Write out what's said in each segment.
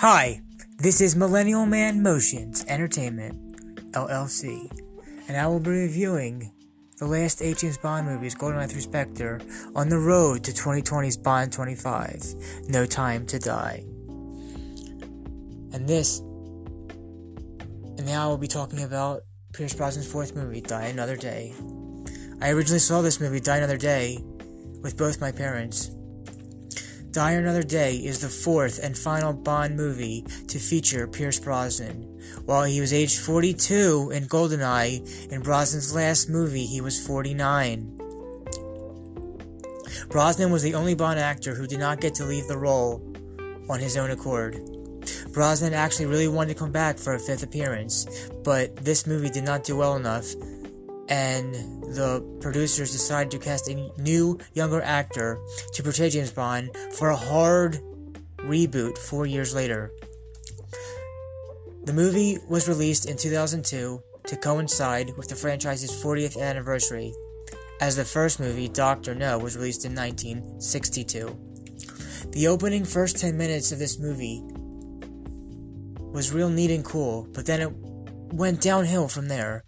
Hi, this is Millennial Man Motions Entertainment, LLC, and I will be reviewing the last eight James Bond movies, GoldenEye through Spectre, on the road to 2020's Bond 25, No Time to Die. And this, and now I will be talking about Pierce Brosnan's fourth movie, Die Another Day. I originally saw this movie, Die Another Day, with both my parents. Die Another Day is the fourth and final Bond movie to feature Pierce Brosnan. While he was aged 42 in GoldenEye, in Brosnan's last movie he was 49. Brosnan was the only Bond actor who did not get to leave the role on his own accord. Brosnan actually really wanted to come back for a fifth appearance, but this movie did not do well enough and the producers decided to cast a new, younger actor to portray James Bond for a hard reboot four years later. The movie was released in 2002 to coincide with the franchise's 40th anniversary, as the first movie, Doctor No, was released in 1962. The opening first 10 minutes of this movie was real neat and cool, but then it went downhill from there.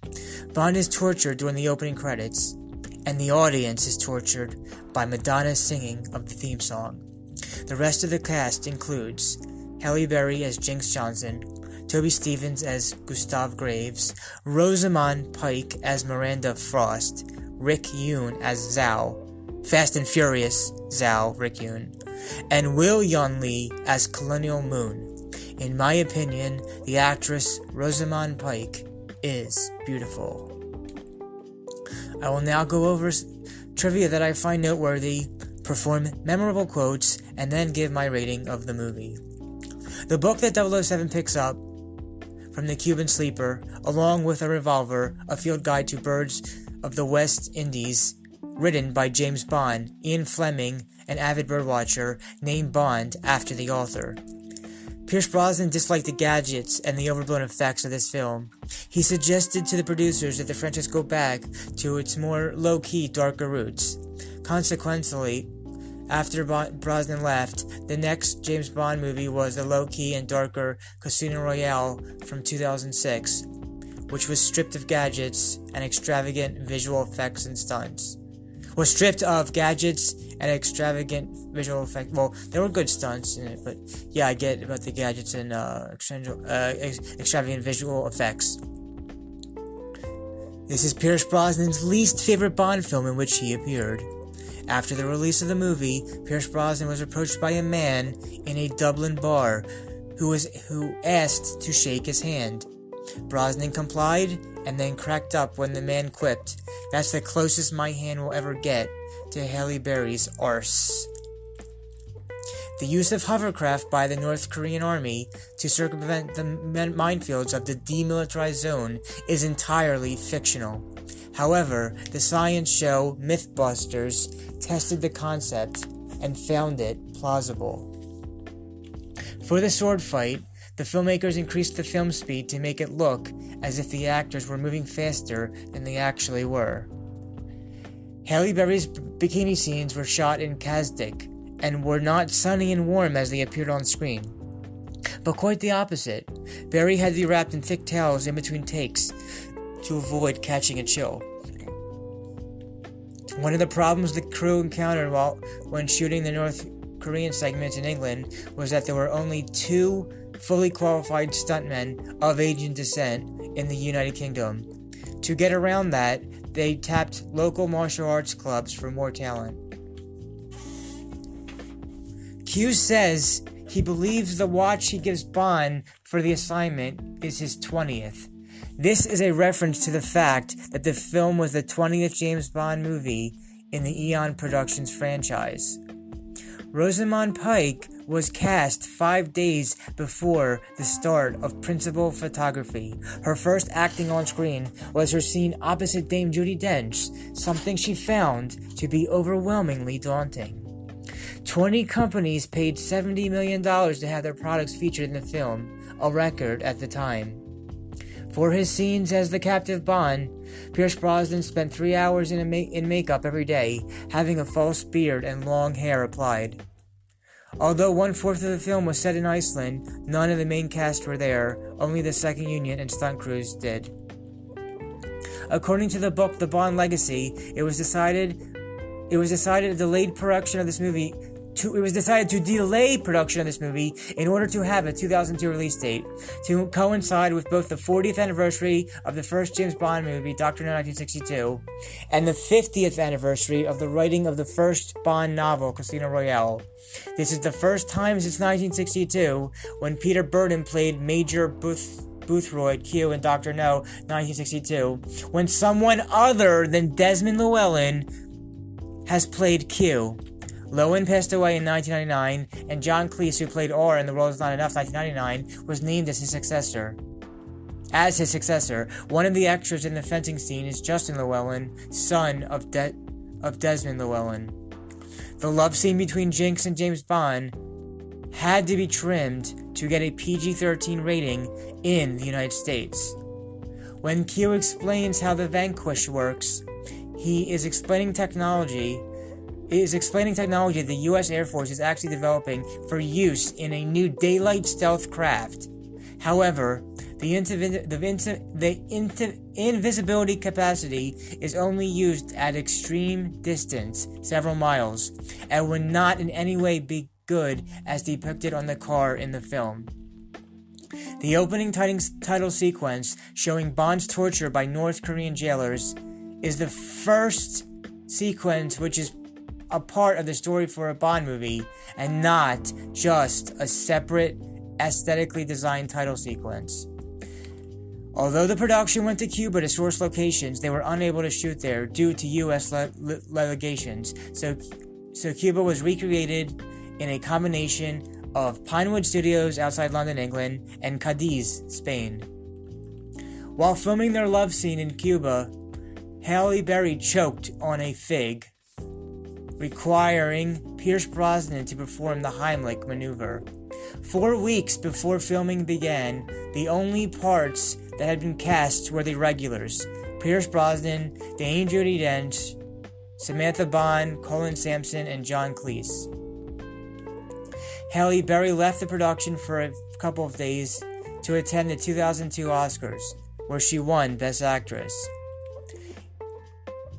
Bond is tortured during the opening credits, and the audience is tortured by Madonna's singing of the theme song. The rest of the cast includes Halle Berry as Jinx Johnson, Toby Stephens as Gustav Graves, Rosamund Pike as Miranda Frost, Rick Yune as Zhao, Fast and Furious Zhao Rick Yune, and Will Yun Lee as Colonial Moon. In my opinion, the actress Rosamund Pike is beautiful. I will now go over trivia that I find noteworthy, perform memorable quotes, and then give my rating of the movie. The book that 007 picks up from the Cuban sleeper, along with a revolver, a field guide to birds of the West Indies, written by James Bond, Ian Fleming, an avid birdwatcher, named Bond after the author. Pierce Brosnan disliked the gadgets and the overblown effects of this film. He suggested to the producers that the franchise go back to its more low key, darker roots. Consequently, after Brosnan left, the next James Bond movie was the low key and darker Casino Royale from 2006, which was stripped of gadgets and extravagant visual effects and stunts was stripped of gadgets and extravagant visual effects. Well, there were good stunts in it, but yeah, I get about the gadgets and uh, uh, extravagant visual effects. This is Pierce Brosnan's least favorite Bond film in which he appeared. After the release of the movie, Pierce Brosnan was approached by a man in a Dublin bar who was who asked to shake his hand. Brosnan complied and then cracked up when the man quipped, That's the closest my hand will ever get to Halle Berry's arse. The use of hovercraft by the North Korean army to circumvent the minefields of the demilitarized zone is entirely fictional. However, the science show Mythbusters tested the concept and found it plausible. For the sword fight, the filmmakers increased the film speed to make it look as if the actors were moving faster than they actually were. Halle Berry's bikini scenes were shot in Cadiz and were not sunny and warm as they appeared on screen. But quite the opposite. Berry had to be wrapped in thick towels in between takes to avoid catching a chill. One of the problems the crew encountered while when shooting the North Korean segments in England was that there were only two fully qualified stuntmen of Asian descent in the United Kingdom. To get around that, they tapped local martial arts clubs for more talent. Q says he believes the watch he gives Bond for the assignment is his 20th. This is a reference to the fact that the film was the 20th James Bond movie in the Eon Productions franchise. Rosamund Pike was cast five days before the start of principal photography. Her first acting on screen was her scene opposite Dame Judi Dench, something she found to be overwhelmingly daunting. 20 companies paid $70 million to have their products featured in the film, a record at the time. For his scenes as the captive Bond, Pierce Brosnan spent three hours in, ma- in makeup every day, having a false beard and long hair applied. Although one fourth of the film was set in Iceland, none of the main cast were there, only the second unit and stunt crews did. According to the book The Bond Legacy, it was decided it was decided a delayed production of this movie to, it was decided to delay production of this movie in order to have a 2002 release date to coincide with both the 40th anniversary of the first James Bond movie, Doctor No 1962, and the 50th anniversary of the writing of the first Bond novel, Casino Royale. This is the first time since 1962 when Peter Burton played Major Booth. Boothroyd, Q, and Dr. No, 1962, when someone other than Desmond Llewellyn has played Q. Lowen passed away in 1999, and John Cleese, who played R in The World Is Not Enough 1999, was named as his successor. As his successor, one of the extras in the fencing scene is Justin Llewellyn, son of, De- of Desmond Llewellyn. The love scene between Jinx and James Bond had to be trimmed to get a PG 13 rating in the United States. When Q explains how the Vanquish works, he is explaining technology is explaining technology the US Air Force is actually developing for use in a new daylight stealth craft. However, the, intiv- the, intiv- the intiv- invisibility capacity is only used at extreme distance, several miles, and would not in any way be good as depicted on the car in the film. The opening title sequence showing Bond's torture by North Korean jailers is the first sequence which is a part of the story for a Bond movie and not just a separate, aesthetically designed title sequence. Although the production went to Cuba to source locations, they were unable to shoot there due to U.S. Le- le- legations. So, so Cuba was recreated in a combination of Pinewood Studios outside London, England, and Cadiz, Spain. While filming their love scene in Cuba, Halle Berry choked on a fig requiring Pierce Brosnan to perform the Heimlich maneuver. Four weeks before filming began, the only parts that had been cast were the regulars Pierce Brosnan, Dame Judi Dench, Samantha Bond, Colin Salmon, and John Cleese. Halle Berry left the production for a couple of days to attend the 2002 Oscars, where she won Best Actress.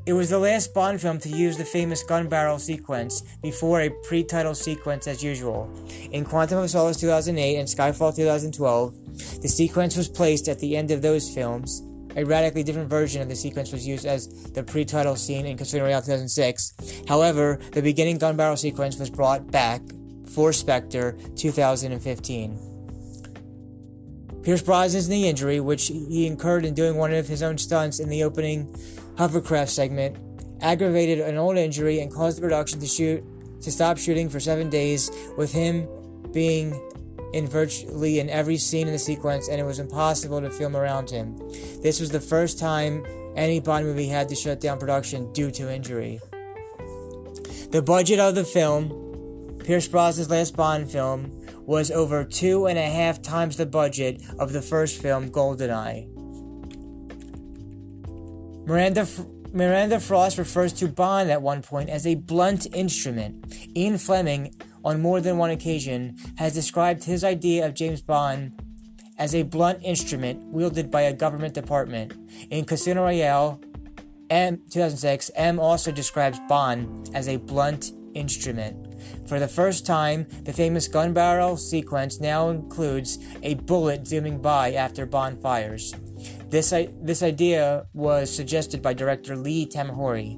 It was the last Bond film to use the famous gun barrel sequence before a pre title sequence as usual. In Quantum of Solace 2008 and Skyfall 2012, the sequence was placed at the end of those films. A radically different version of the sequence was used as the pre title scene in Casino Royale 2006. However, the beginning gun barrel sequence was brought back for Spectre 2015. Pierce Brosnan's knee injury, which he incurred in doing one of his own stunts in the opening hovercraft segment, aggravated an old injury and caused the production to shoot to stop shooting for seven days, with him being in virtually in every scene in the sequence, and it was impossible to film around him. This was the first time any Bond movie had to shut down production due to injury. The budget of the film, Pierce Brosnan's last Bond film, was over two and a half times the budget of the first film, GoldenEye. Miranda, Miranda Frost refers to Bond at one point as a blunt instrument. Ian Fleming, on more than one occasion, has described his idea of James Bond as a blunt instrument wielded by a government department. In Casino Royale, M 2006, M also describes Bond as a blunt instrument. For the first time, the famous gun barrel sequence now includes a bullet zooming by after Bond fires. This, this idea was suggested by director Lee Tamahori.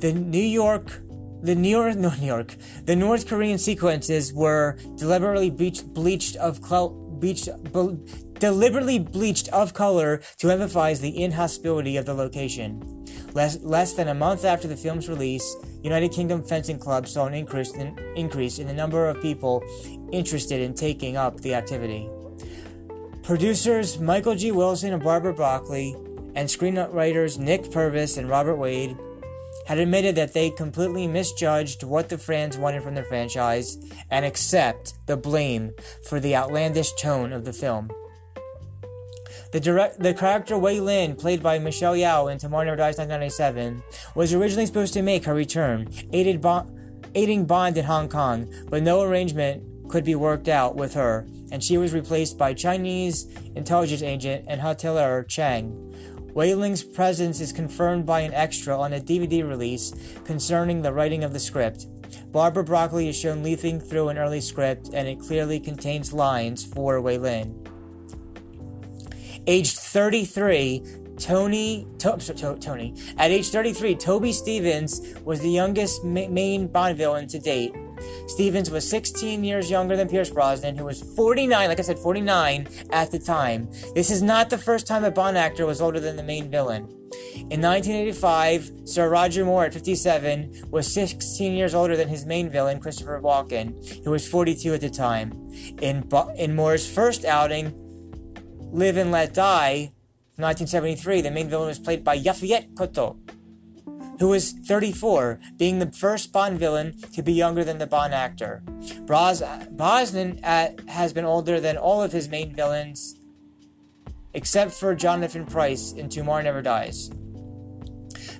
The New York the New York, no, New York, the North Korean sequences were deliberately bleached, bleached of cl- deliberately bleached of color to emphasize the inhospitality of the location. Less, less than a month after the film's release, United Kingdom Fencing Club saw an increase in, increase in the number of people interested in taking up the activity. Producers Michael G. Wilson and Barbara Broccoli, and screenwriters Nick Purvis and Robert Wade, had admitted that they completely misjudged what the fans wanted from the franchise and accept the blame for the outlandish tone of the film. The, direct, the character Wei Lin, played by Michelle Yeoh in Tomorrow Never Dies 1997, was originally supposed to make her return, aided, aiding Bond in Hong Kong, but no arrangement could be worked out with her, and she was replaced by Chinese intelligence agent and hotelier Chang. Wei Ling's presence is confirmed by an extra on a DVD release concerning the writing of the script. Barbara Broccoli is shown leafing through an early script, and it clearly contains lines for Wei Ling. Aged 33, Tony, to, to, Tony. At age 33, Toby Stephens was the youngest ma- main Bond villain to date. Stephens was 16 years younger than Pierce Brosnan, who was 49, like I said, 49 at the time. This is not the first time a Bond actor was older than the main villain. In 1985, Sir Roger Moore, at 57, was 16 years older than his main villain, Christopher Walken, who was 42 at the time. In, in Moore's first outing, Live and Let Die, 1973, the main villain was played by Yaphet Kotto, who was 34, being the first Bond villain to be younger than the Bond actor. Bros- Brosnan at, has been older than all of his main villains, except for Jonathan Pryce in Tomorrow Never Dies.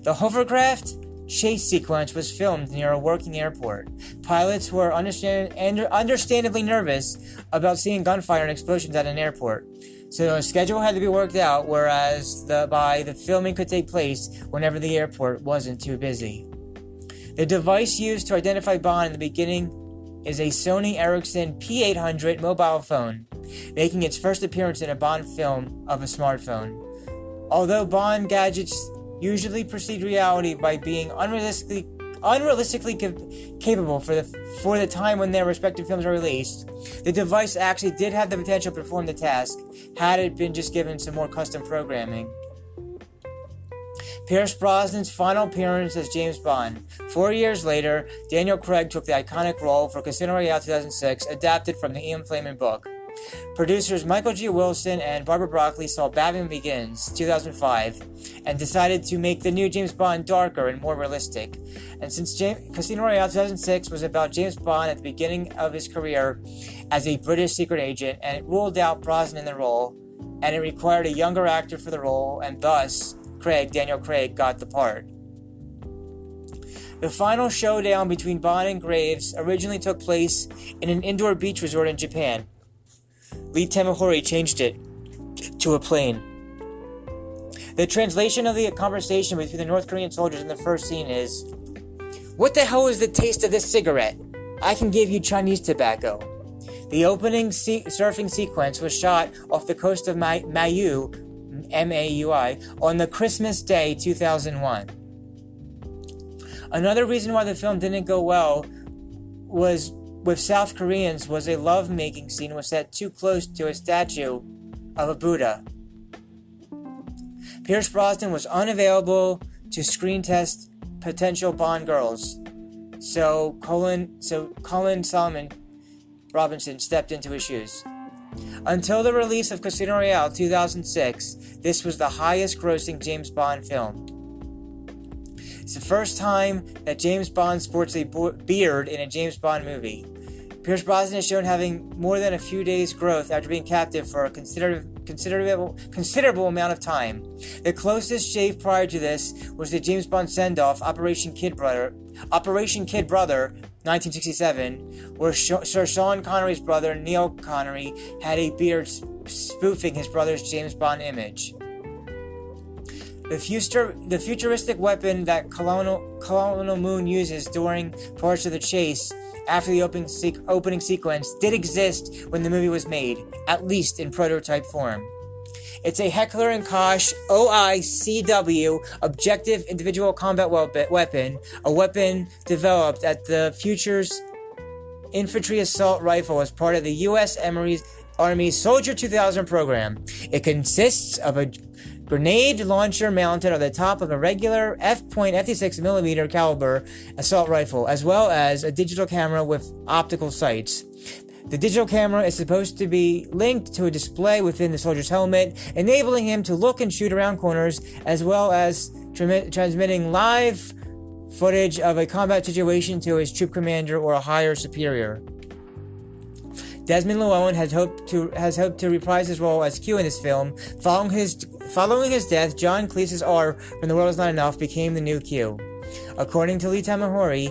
The hovercraft chase sequence was filmed near a working airport. Pilots were understand- understandably nervous about seeing gunfire and explosions at an airport. So a schedule had to be worked out, whereas the, by the filming could take place whenever the airport wasn't too busy. The device used to identify Bond in the beginning is a Sony Ericsson P800 mobile phone, making its first appearance in a Bond film of a smartphone. Although Bond gadgets usually precede reality by being unrealistically unrealistically cap- capable for the for the time when their respective films are released, the device actually did have the potential to perform the task had it been just given some more custom programming. Pierce Brosnan's final appearance as James Bond. Four years later, Daniel Craig took the iconic role for Casino Royale 2006, adapted from the Ian Fleming book. Producers Michael G. Wilson and Barbara Broccoli saw Batman Begins 2005 and decided to make the new James Bond darker and more realistic. And since James, Casino Royale 2006 was about James Bond at the beginning of his career as a British secret agent, and it ruled out Brosnan in the role, and it required a younger actor for the role, and thus Craig, Daniel Craig, got the part. The final showdown between Bond and Graves originally took place in an indoor beach resort in Japan. Lee Tamahori changed it to a plane. The translation of the conversation between the North Korean soldiers in the first scene is What the hell is the taste of this cigarette? I can give you Chinese tobacco. The opening se- surfing sequence was shot off the coast of Ma- Maui, M A U I, on the Christmas Day 2001. Another reason why the film didn't go well was with South Koreans was a love-making scene was set too close to a statue of a Buddha. Pierce Brosnan was unavailable to screen test potential Bond girls, so Colin so Colin Solomon Robinson stepped into his shoes. Until the release of Casino Royale 2006, this was the highest grossing James Bond film. It's the first time that James Bond sports a beard in a James Bond movie. Pierce Brosnan is shown having more than a few days' growth after being captive for a considerable, considerable, considerable amount of time. The closest shave prior to this was the James Bond send-off, Operation Kid Brother, Operation Kid Brother, 1967, where Sir Sean Connery's brother Neil Connery had a beard spoofing his brother's James Bond image. The, future, the futuristic weapon that Colonel, Colonel Moon uses during parts of the chase after the opening, se- opening sequence did exist when the movie was made, at least in prototype form. It's a Heckler and Koch OICW Objective Individual Combat Weapon, a weapon developed at the Futures Infantry Assault Rifle as part of the U.S. Army Soldier 2000 program. It consists of a grenade launcher mounted on the top of a regular F.56 millimeter caliber assault rifle, as well as a digital camera with optical sights. The digital camera is supposed to be linked to a display within the soldier's helmet, enabling him to look and shoot around corners, as well as tra- transmitting live footage of a combat situation to his troop commander or a higher superior. Desmond Llewellyn has hoped to has hoped to reprise his role as Q in this film. Following his following his death, John Cleese's R from The World Is Not Enough became the new Q. According to Lee Tamahori,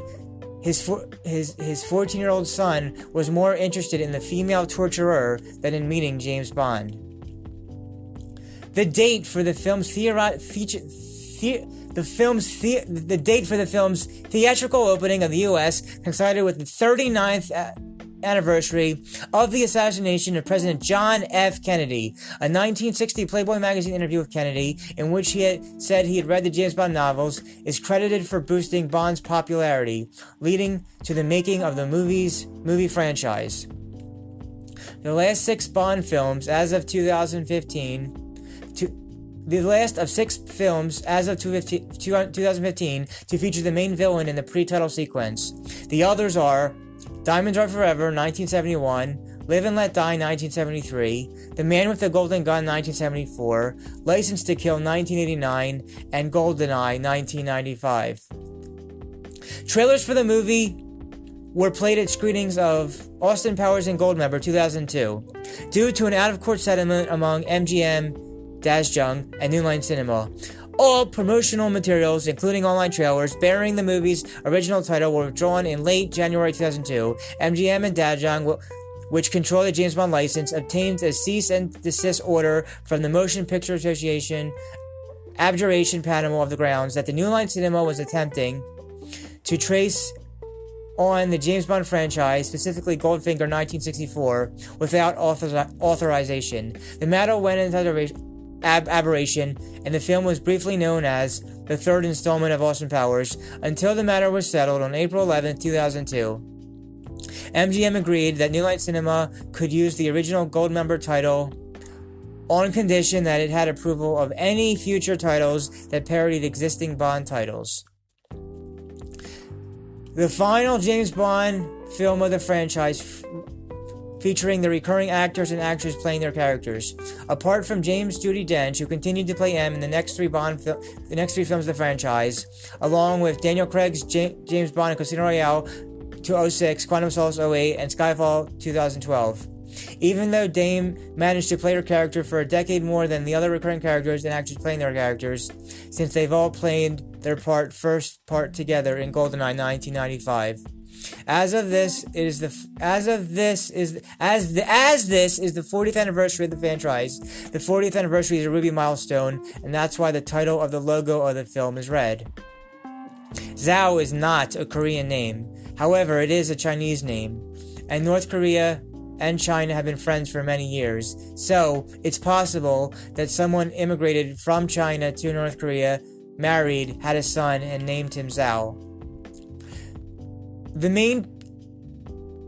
his his his 14 year old son was more interested in the female torturer than in meeting James Bond. The date for the film's theori- feature, the, the film's the, the date for the film's theatrical opening of the U.S. coincided with the 39th anniversary of the assassination of President John F. Kennedy. A 1960 Playboy magazine interview with Kennedy, in which he had said he had read the James Bond novels, is credited for boosting Bond's popularity, leading to the making of the movie's movie franchise. The last six Bond films, as of 2015, to, the last of six films as of 2015 to feature the main villain in the pre-title sequence. The others are Diamonds Are Forever, 1971, Live and Let Die, 1973, The Man with the Golden Gun, 1974, License to Kill, 1989, and GoldenEye, 1995. Trailers for the movie were played at screenings of Austin Powers and Goldmember 2002. Due to an out of court settlement among MGM, Danjaq, and New Line Cinema, all promotional materials, including online trailers bearing the movie's original title, were withdrawn in late January 2002. MGM and Danjaq, which control the James Bond license, obtained a cease and desist order from the Motion Picture Association abjuration panel of the grounds that the New Line Cinema was attempting to trace on the James Bond franchise, specifically Goldfinger 1964, without author- authorization. The matter went into ab- aberration, and the film was briefly known as the third installment of Austin Powers until the matter was settled on April 11, 2002. MGM agreed that New Line Cinema could use the original Goldmember title on condition that it had approval of any future titles that parodied existing Bond titles. The final James Bond film of the franchise featuring the recurring actors and actresses playing their characters. Apart from James Judi Dench, who continued to play M in the next three Bond fil- the next three films of the franchise, along with Daniel Craig's J- James Bond and Casino Royale 2006, Quantum Solace 08, and Skyfall 2012. Even though Dame managed to play her character for a decade more than the other recurring characters and actors playing their characters, since they've all played their part first part together in GoldenEye 1995. As of this is the as of this is as the as this is the 40th anniversary of the franchise. The 40th anniversary is a ruby milestone, and that's why the title of the logo of the film is red. Zhao is not a Korean name. However, it is a Chinese name, and North Korea and China have been friends for many years. So, it's possible that someone immigrated from China to North Korea, married, had a son, and named him Zhao. The main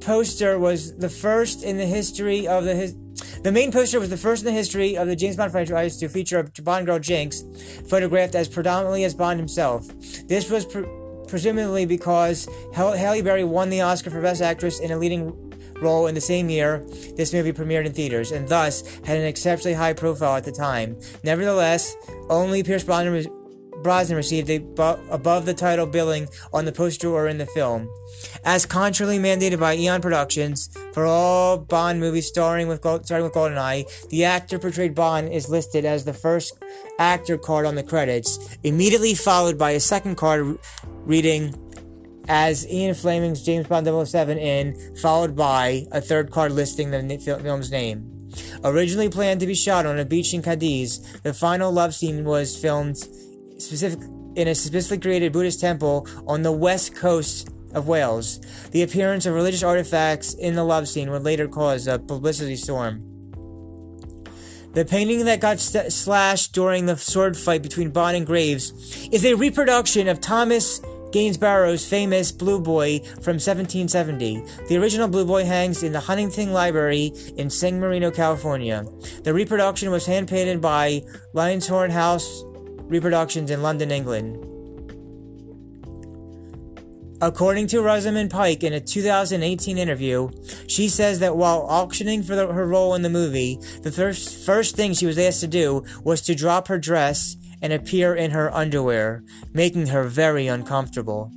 poster was the first in the history of the his- the main poster was the first in the history of the James Bond franchise to feature a Bond girl Jinx, photographed as predominantly as Bond himself. This was pre- presumably because Halle Berry won the Oscar for Best Actress in a leading role in the same year this movie premiered in theaters, and thus had an exceptionally high profile at the time. Nevertheless, only Pierce Brosnan Brosnan received above the title billing on the poster or in the film. As contrarily mandated by Eon Productions, for all Bond movies starring with starting with GoldenEye, the actor portrayed Bond is listed as the first actor card on the credits, immediately followed by a second card reading as Ian Fleming's James Bond 007 in, followed by a third card listing the film's name. Originally planned to be shot on a beach in Cadiz, the final love scene was filmed specific in a specifically created Buddhist temple on the west coast of Wales. The appearance of religious artifacts in the love scene would later cause a publicity storm. The painting that got st- slashed during the sword fight between Bond and Graves is a reproduction of Thomas Gainsborough's famous Blue Boy from 1770. The original Blue Boy hangs in the Huntington Library in San Marino, California. The reproduction was hand painted by Lionsthorne House reproductions in London, England. According to Rosamund Pike in a 2018 interview, she says that while auctioning for the, her role in the movie, the first, first thing she was asked to do was to drop her dress and appear in her underwear, making her very uncomfortable.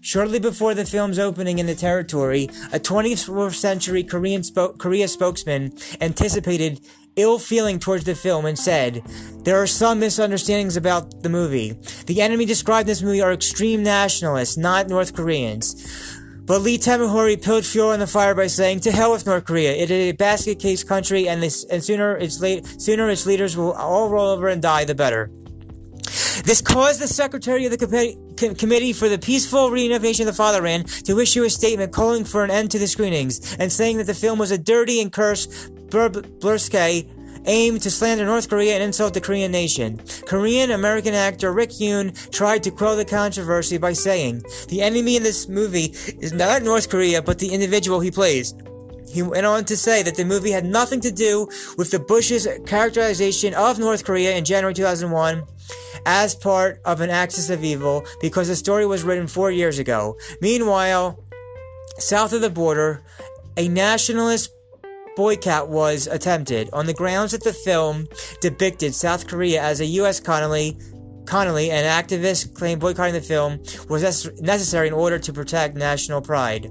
Shortly before the film's opening in the territory, a 24th century Korean spo- Korea spokesman anticipated ill feeling towards the film and said, There are some misunderstandings about the movie. The enemy described in this movie are extreme nationalists, not North Koreans. But Lee Tamahori pilled fuel on the fire by saying, "To hell with North Korea! It is a basket case country, and this, and sooner its late, sooner its leaders will all roll over and die, the better." This caused the secretary of the com- Committee for the Peaceful Reunification of the Fatherland to issue a statement calling for an end to the screenings and saying that the film was a dirty and cursed burlesque aimed to slander North Korea and insult the Korean nation. Korean American actor Rick Yune tried to quell the controversy by saying, The enemy in this movie is not North Korea, but the individual he plays. He went on to say that the movie had nothing to do with the Bush's characterization of North Korea in January 2001 as part of an axis of evil because the story was written four years ago. Meanwhile, south of the border, a nationalist boycott was attempted on the grounds that the film depicted South Korea as a U.S. colony. Connolly, an activist, claimed boycotting the film was necessary in order to protect national pride.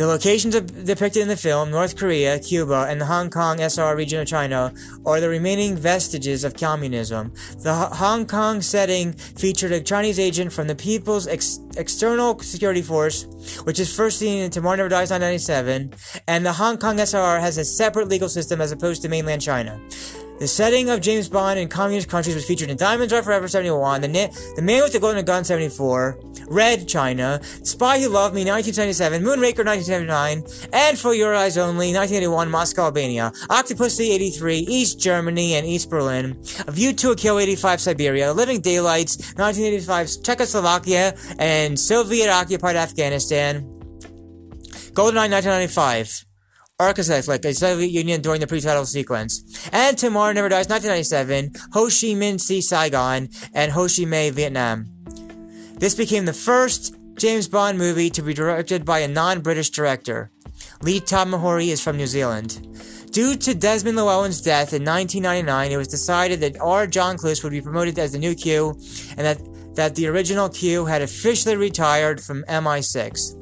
The locations depicted in the film, North Korea, Cuba, and the Hong Kong SR region of China, are the remaining vestiges of communism. The H- Hong Kong setting featured a Chinese agent from the People's Ex- External Security Force, which is first seen in Tomorrow Never Dies 1997, and the Hong Kong SR has a separate legal system as opposed to mainland China. The setting of James Bond in communist countries was featured in Diamonds Are Forever 71, The, Na- the Man with the Golden Gun 74, Red China, Spy Who Loved Me 1977, Moonraker 1979, and For Your Eyes Only 1981, Moscow, Albania, Octopussy 83, East Germany and East Berlin, A View to a Kill 85, Siberia, Living Daylights 1985, Czechoslovakia and Soviet occupied Afghanistan, GoldenEye 1995. Architect like the Soviet Union during the pre-title sequence. And Tomorrow Never Dies 1997, Ho Chi Minh Sea Saigon, and Ho Chi Minh Vietnam. This became the first James Bond movie to be directed by a non-British director. Lee Tamahori is from New Zealand. Due to Desmond Llewellyn's death in 1999, it was decided that R. John Cleese would be promoted as the new Q, and that, that the original Q had officially retired from MI6.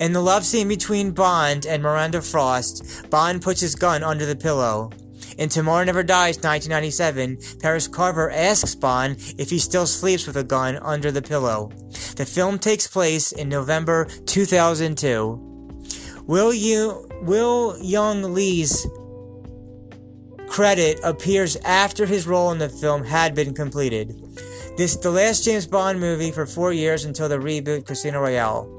In the love scene between Bond and Miranda Frost, Bond puts his gun under the pillow. In Tomorrow Never Dies 1997, Paris Carver asks Bond if he still sleeps with a gun under the pillow. The film takes place in November 2002. Will, you, Will Yun Lee's credit appears after his role in the film had been completed. This is the last James Bond movie for four years until the reboot Casino Royale.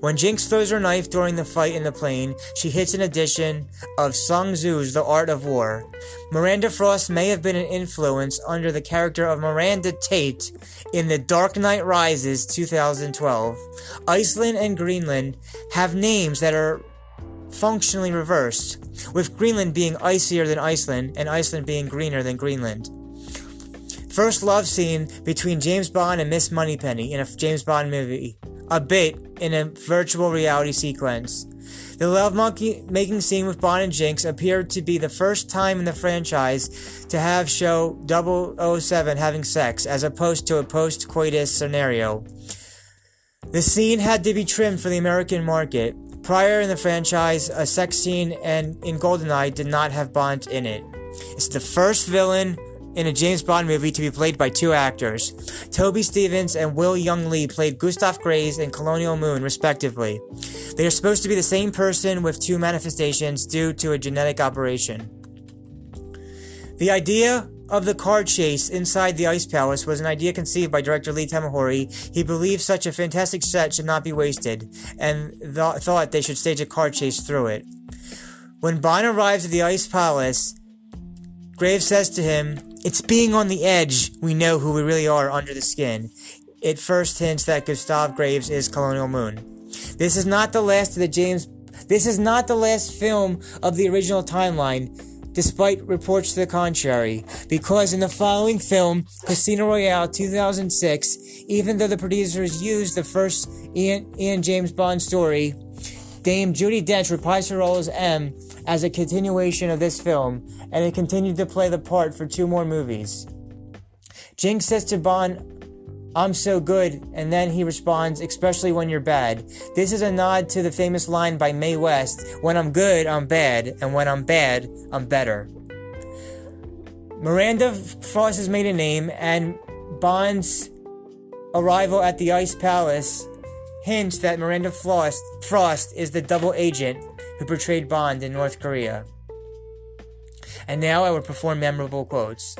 When Jinx throws her knife during the fight in the plane, she hits an edition of Sun Tzu's The Art of War. Miranda Frost may have been an influence under the character of Miranda Tate in The Dark Knight Rises 2012. Iceland and Greenland have names that are functionally reversed, with Greenland being icier than Iceland and Iceland being greener than Greenland. First love scene between James Bond and Miss Moneypenny in a James Bond movie a bit in a virtual reality sequence. The love monkey making scene with Bond and Jinx appeared to be the first time in the franchise to have show 007 having sex, as opposed to a post coitus scenario. The scene had to be trimmed for the American market. Prior in the franchise, a sex scene and in GoldenEye did not have Bond in it. It's the first villain in a James Bond movie to be played by two actors. Toby Stephens and Will Yun Lee played Gustav Graves and Colonial Moon, respectively. They are supposed to be the same person with two manifestations due to a genetic operation. The idea of the car chase inside the Ice Palace was an idea conceived by director Lee Tamahori. He believed such a fantastic set should not be wasted, and th- thought they should stage a car chase through it. When Bond arrives at the Ice Palace, Graves says to him, It's being on the edge we know who we really are under the skin. It first hints that Gustav Graves is Colonial Moon. This is not the last of the James this is not the last film of the original timeline, despite reports to the contrary, because in the following film, Casino Royale 2006, even though the producers used the first Ian, Ian James Bond story, Dame Judi Dench reprised her role as M as a continuation of this film, and it continued to play the part for two more movies. Jinx says to Bond I'm so good, and then he responds, especially when you're bad. This is a nod to the famous line by Mae West When I'm good, I'm bad, and when I'm bad, I'm better. Miranda Frost has made a name, and Bond's arrival at the Ice Palace hints that Miranda Frost, Frost is the double agent who portrayed Bond in North Korea. And now I will perform memorable quotes.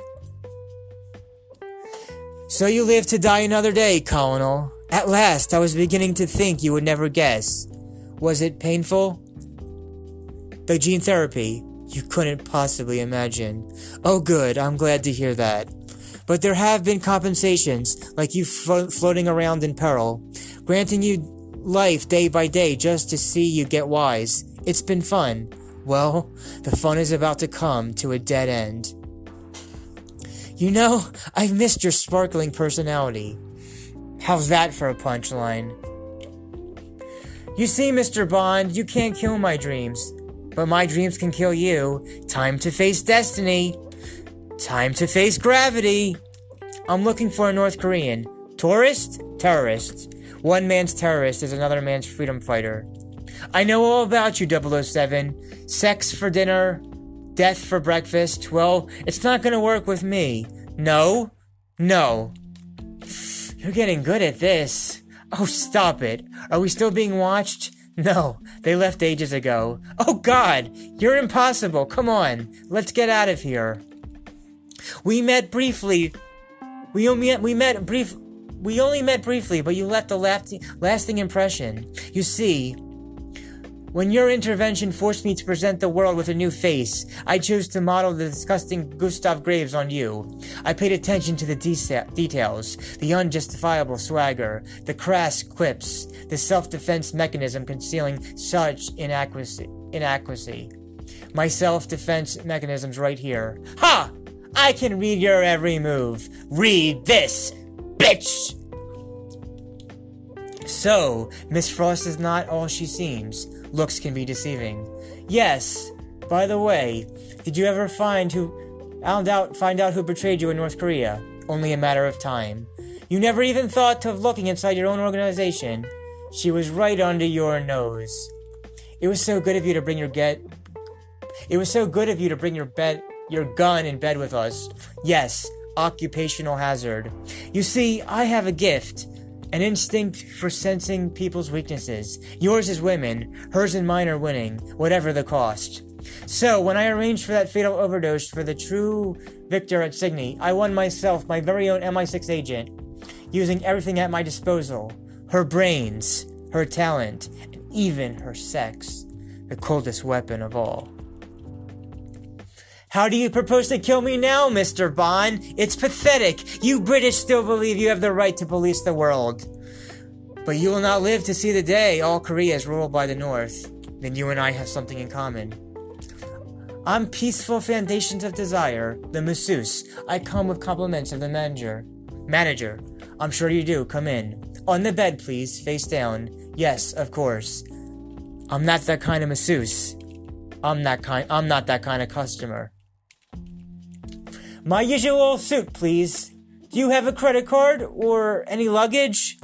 So you live to die another day, Colonel. At last, I was beginning to think you would never guess. Was it painful? The gene therapy. You couldn't possibly imagine. Oh, good. I'm glad to hear that. But there have been compensations, like you flo- floating around in peril, granting you life day by day just to see you get wise. It's been fun. Well, the fun is about to come to a dead end. You know, I've missed your sparkling personality. How's that for a punchline? You see, Mr. Bond, you can't kill my dreams, but my dreams can kill you. Time to face destiny. Time to face gravity. I'm looking for a North Korean. Tourist? Terrorist. One man's terrorist is another man's freedom fighter. I know all about you, 007. Sex for dinner, death for breakfast. Well, it's not gonna work with me. No? No. You're getting good at this. Oh, stop it. Are we still being watched? No, they left ages ago. Oh god, you're impossible. Come on, let's get out of here. We met briefly. We only we met brief. We only met briefly, but you left a lasting impression. You see, when your intervention forced me to present the world with a new face, I chose to model the disgusting Gustav Graves on you. I paid attention to the de- details, the unjustifiable swagger, the crass quips, the self-defense mechanism concealing such inaccuracy. inaccuracy. My self-defense mechanism's right here. Ha! I can read your every move. Read this, bitch! So, Miss Frost is not all she seems. Looks can be deceiving. Yes, by the way, did you ever find who found out find out who betrayed you in North Korea? Only a matter of time. You never even thought of looking inside your own organization. She was right under your nose. It was so good of you to bring your get It was so good of you to bring your bed your gun in bed with us. Yes, occupational hazard. You see, I have a gift an instinct for sensing people's weaknesses. Yours is women, hers and mine are winning, whatever the cost. So, when I arranged for that fatal overdose for the true victor at Sydney, I won myself my very own MI6 agent, using everything at my disposal her brains, her talent, and even her sex, the coldest weapon of all. How do you propose to kill me now, Mr. Bond? It's pathetic. You British still believe you have the right to police the world. But you will not live to see the day all Korea is ruled by the North. Then you and I have something in common. I'm Peaceful Fountains of Desire, the masseuse. I come with compliments of the manager. Manager, I'm sure you do. Come in. On the bed, please, face down. Yes, of course. I'm not that kind of masseuse. I'm that kind I'm not that kind of customer. My usual suit, please. Do you have a credit card or any luggage?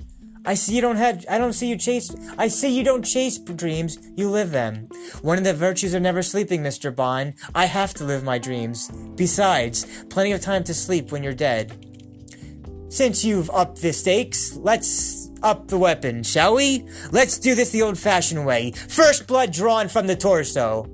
I see you don't have I don't see you chase I see you don't chase dreams, you live them. One of the virtues of never sleeping, Mr. Bond. I have to live my dreams. Besides, plenty of time to sleep when you're dead. Since you've upped the stakes, let's up the weapon, shall we? Let's do this the old fashioned way. First blood drawn from the torso.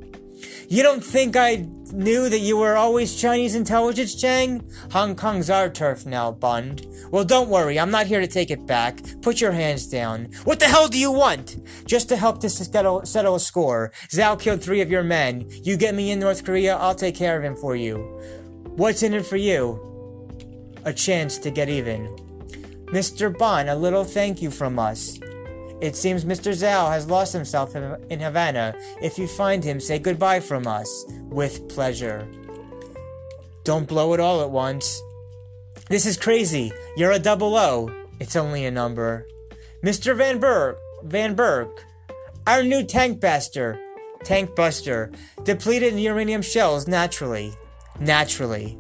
You don't think I knew that you were always Chinese intelligence, Chang? Hong Kong's our turf now, Bond. Well, don't worry, I'm not here to take it back. Put your hands down. What the hell do you want? Just to help to settle, settle a score. Zhao killed three of your men. You get me in North Korea, I'll take care of him for you. What's in it for you? A chance to get even. Mr. Bond, a little thank you from us. It seems Mr. Zhao has lost himself in Havana. If you find him, say goodbye from us. With pleasure. Don't blow it all at once. This is crazy. You're a double O. It's only a number. Mr. Van Burke, Van Burke, our new tank buster, tank buster, depleted uranium shells naturally. Naturally.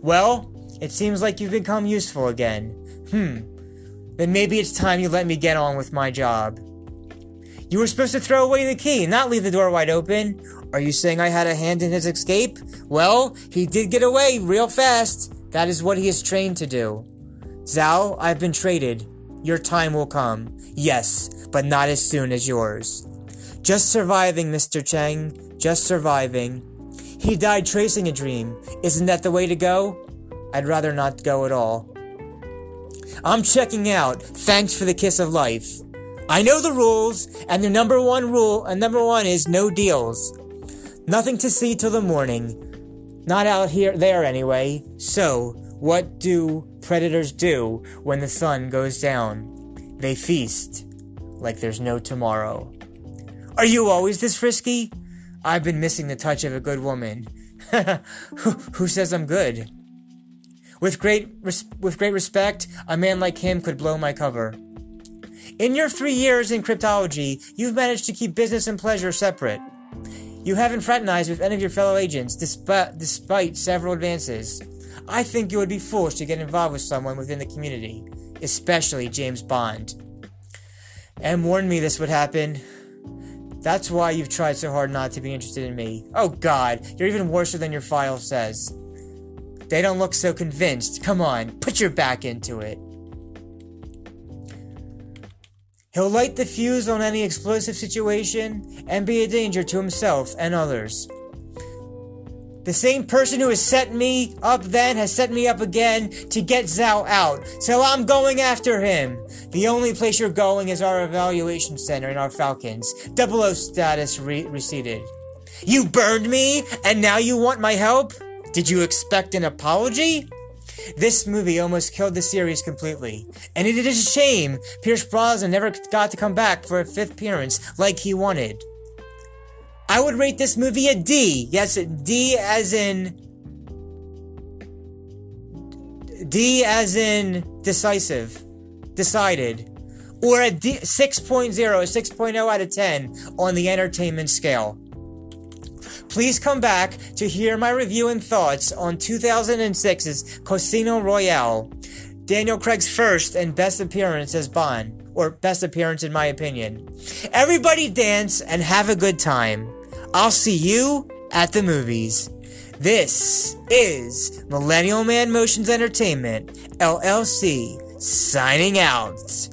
Well, it seems like you've become useful again. Hmm. Then maybe it's time you let me get on with my job. You were supposed to throw away the key, not leave the door wide open. Are you saying I had a hand in his escape? Well, he did get away real fast. That is what he is trained to do. Zhao, I've been traded. Your time will come. Yes, but not as soon as yours. Just surviving, Mr. Cheng. Just surviving. He died tracing a dream. Isn't that the way to go? I'd rather not go at all. I'm checking out. Thanks for the kiss of life. I know the rules, and the number one rule, and number one is no deals. Nothing to see till the morning. Not out here, there anyway. So, what do predators do when the sun goes down? They feast like there's no tomorrow. Are you always this frisky? I've been missing the touch of a good woman. who, who says I'm good? With great, res- with great respect, a man like him could blow my cover. In your three years in cryptology, you've managed to keep business and pleasure separate. You haven't fraternized with any of your fellow agents, despite, despite several advances. I think you would be foolish to get involved with someone within the community, especially James Bond. M warned me this would happen. That's why you've tried so hard not to be interested in me. Oh god, you're even worse than your file says. They don't look so convinced. Come on, put your back into it. He'll light the fuse on any explosive situation and be a danger to himself and others. The same person who has set me up then has set me up again to get Zhao out. So I'm going after him. The only place you're going is our evaluation center in our Falklands. Double O status re- receded. You burned me, and now you want my help? Did you expect an apology? This movie almost killed the series completely. And it is a shame Pierce Brosnan never got to come back for a fifth appearance like he wanted. I would rate this movie a D. Yes, D as in. D as in decisive. Decided. Or a D, 6.0, 6.0 out of 10 on the entertainment scale. Please come back to hear my review and thoughts on 2006's Casino Royale, Daniel Craig's first and best appearance as Bond, or best appearance in my opinion. Everybody dance and have a good time. I'll see you at the movies. This is Millennial Man Motions Entertainment, LLC, signing out.